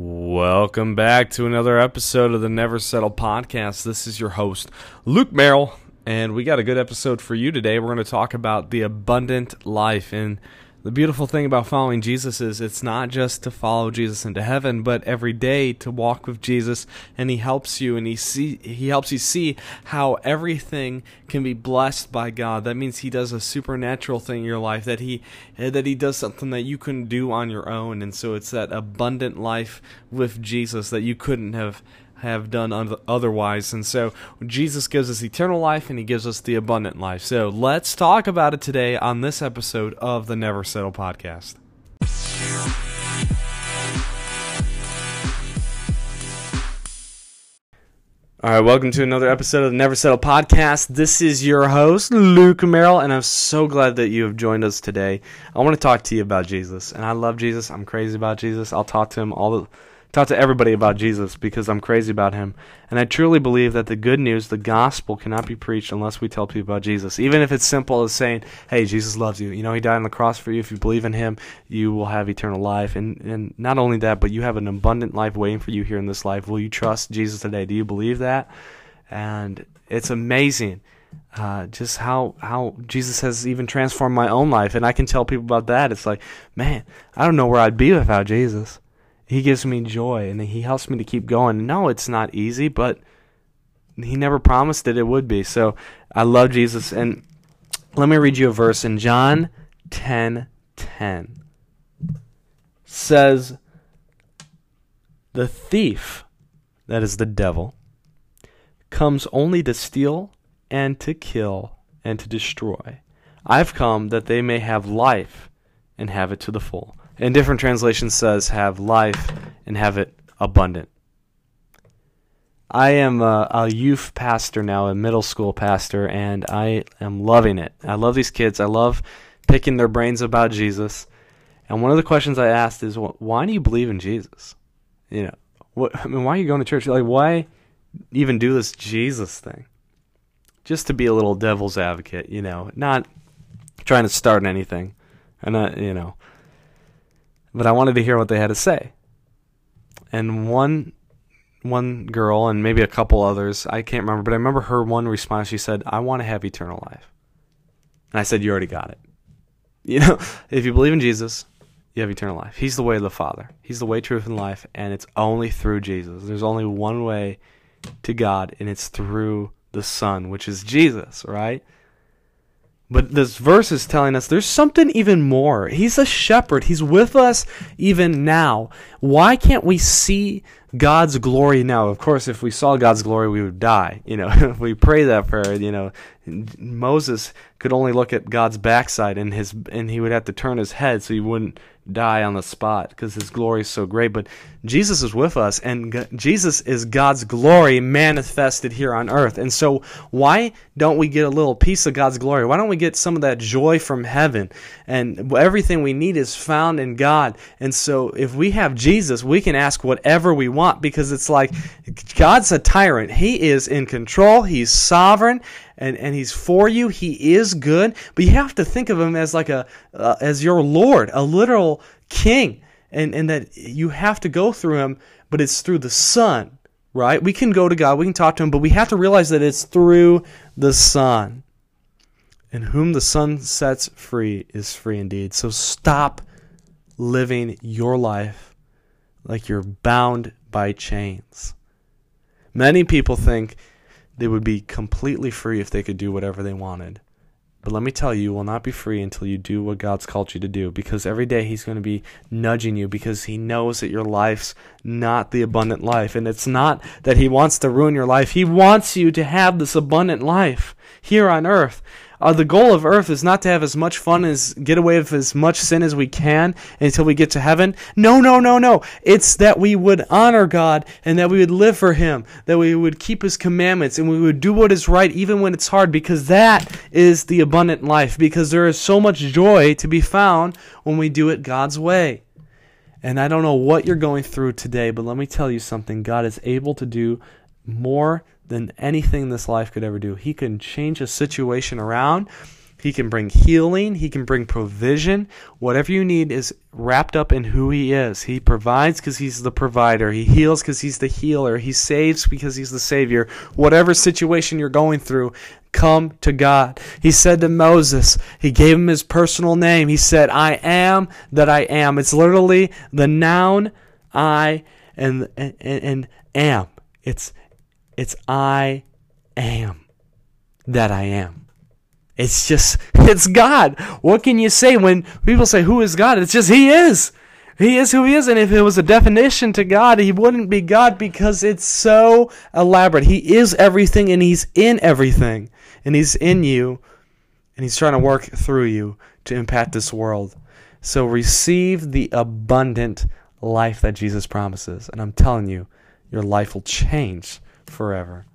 Welcome back to another episode of the Never Settle podcast. This is your host, Luke Merrill, and we got a good episode for you today. We're going to talk about the abundant life. And the beautiful thing about following Jesus is it's not just to follow Jesus into heaven, but every day to walk with Jesus and he helps you and he see he helps you see how everything can be blessed by God. That means he does a supernatural thing in your life that he that he does something that you couldn't do on your own and so it's that abundant life with Jesus that you couldn't have have done otherwise. And so Jesus gives us eternal life and he gives us the abundant life. So let's talk about it today on this episode of the Never Settle podcast. All right, welcome to another episode of the Never Settle podcast. This is your host, Luke Merrill, and I'm so glad that you have joined us today. I want to talk to you about Jesus, and I love Jesus. I'm crazy about Jesus. I'll talk to him all the talk to everybody about Jesus because I'm crazy about him. And I truly believe that the good news, the gospel, cannot be preached unless we tell people about Jesus. Even if it's simple as saying, hey, Jesus loves you. You know, he died on the cross for you. If you believe in him, you will have eternal life. And, and not only that, but you have an abundant life waiting for you here in this life. Will you trust Jesus today? Do you believe that? And it's amazing. Uh, just how how Jesus has even transformed my own life, and I can tell people about that. It's like, man, I don't know where I'd be without Jesus. He gives me joy and he helps me to keep going. No, it's not easy, but he never promised that it would be. So I love Jesus. And let me read you a verse in John 10 10. Says, The thief, that is the devil, comes only to steal and to kill and to destroy. I've come that they may have life and have it to the full in different translations says have life and have it abundant. I am a, a, youth pastor now, a middle school pastor, and I am loving it. I love these kids. I love picking their brains about Jesus. And one of the questions I asked is, why do you believe in Jesus? You know, what, I mean, why are you going to church? Like, why even do this Jesus thing? Just to be a little devil's advocate, you know, not trying to start anything, and not, you know, but I wanted to hear what they had to say. And one one girl and maybe a couple others, I can't remember, but I remember her one response. She said, "I want to have eternal life." And I said, "You already got it." You know, if you believe in Jesus, you have eternal life. He's the way of the Father. He's the way, truth, and life, and it's only through Jesus. There's only one way to God, and it's through the Son, which is Jesus, right? But this verse is telling us there's something even more. He's a shepherd. He's with us even now. Why can't we see God's glory now? Of course, if we saw God's glory, we would die. You know, if we pray that prayer, you know, Moses could only look at God's backside and his and he would have to turn his head so he wouldn't die on the spot because his glory is so great. But Jesus is with us, and Jesus is God's glory manifested here on earth. And so, why don't we get a little piece of God's glory? Why don't we get some of that joy from heaven? And everything we need is found in God. And so, if we have Jesus, we can ask whatever we want because it's like God's a tyrant. He is in control, He's sovereign. And, and he's for you. He is good, but you have to think of him as like a uh, as your Lord, a literal king and, and that you have to go through him, but it's through the Son, right? We can go to God, we can talk to him, but we have to realize that it's through the Son. And whom the Son sets free is free indeed. So stop living your life like you're bound by chains. Many people think they would be completely free if they could do whatever they wanted. But let me tell you, you will not be free until you do what God's called you to do because every day He's going to be nudging you because He knows that your life's not the abundant life. And it's not that He wants to ruin your life, He wants you to have this abundant life here on earth. Uh, the goal of earth is not to have as much fun as get away with as much sin as we can until we get to heaven. No, no, no, no. It's that we would honor God and that we would live for Him, that we would keep His commandments and we would do what is right even when it's hard because that is the abundant life because there is so much joy to be found when we do it God's way. And I don't know what you're going through today, but let me tell you something. God is able to do more than anything this life could ever do. He can change a situation around He can bring healing. He can bring provision. Whatever you need is wrapped up in who He is. He provides because He's the provider. He heals because He's the healer. He saves because He's the Savior. Whatever situation you're going through, come to God. He said to Moses, He gave him His personal name. He said, I am that I am. It's literally the noun I and, and, and am. It's, it's I am that I am. It's just, it's God. What can you say when people say, Who is God? It's just He is. He is who He is. And if it was a definition to God, He wouldn't be God because it's so elaborate. He is everything and He's in everything. And He's in you and He's trying to work through you to impact this world. So receive the abundant life that Jesus promises. And I'm telling you, your life will change forever.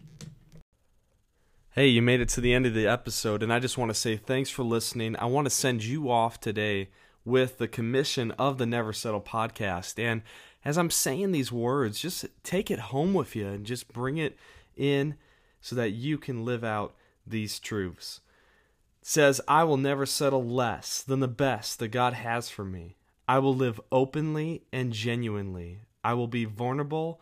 Hey, you made it to the end of the episode, and I just want to say thanks for listening. I want to send you off today with the commission of the Never Settle podcast. And as I'm saying these words, just take it home with you and just bring it in so that you can live out these truths. It says, I will never settle less than the best that God has for me. I will live openly and genuinely. I will be vulnerable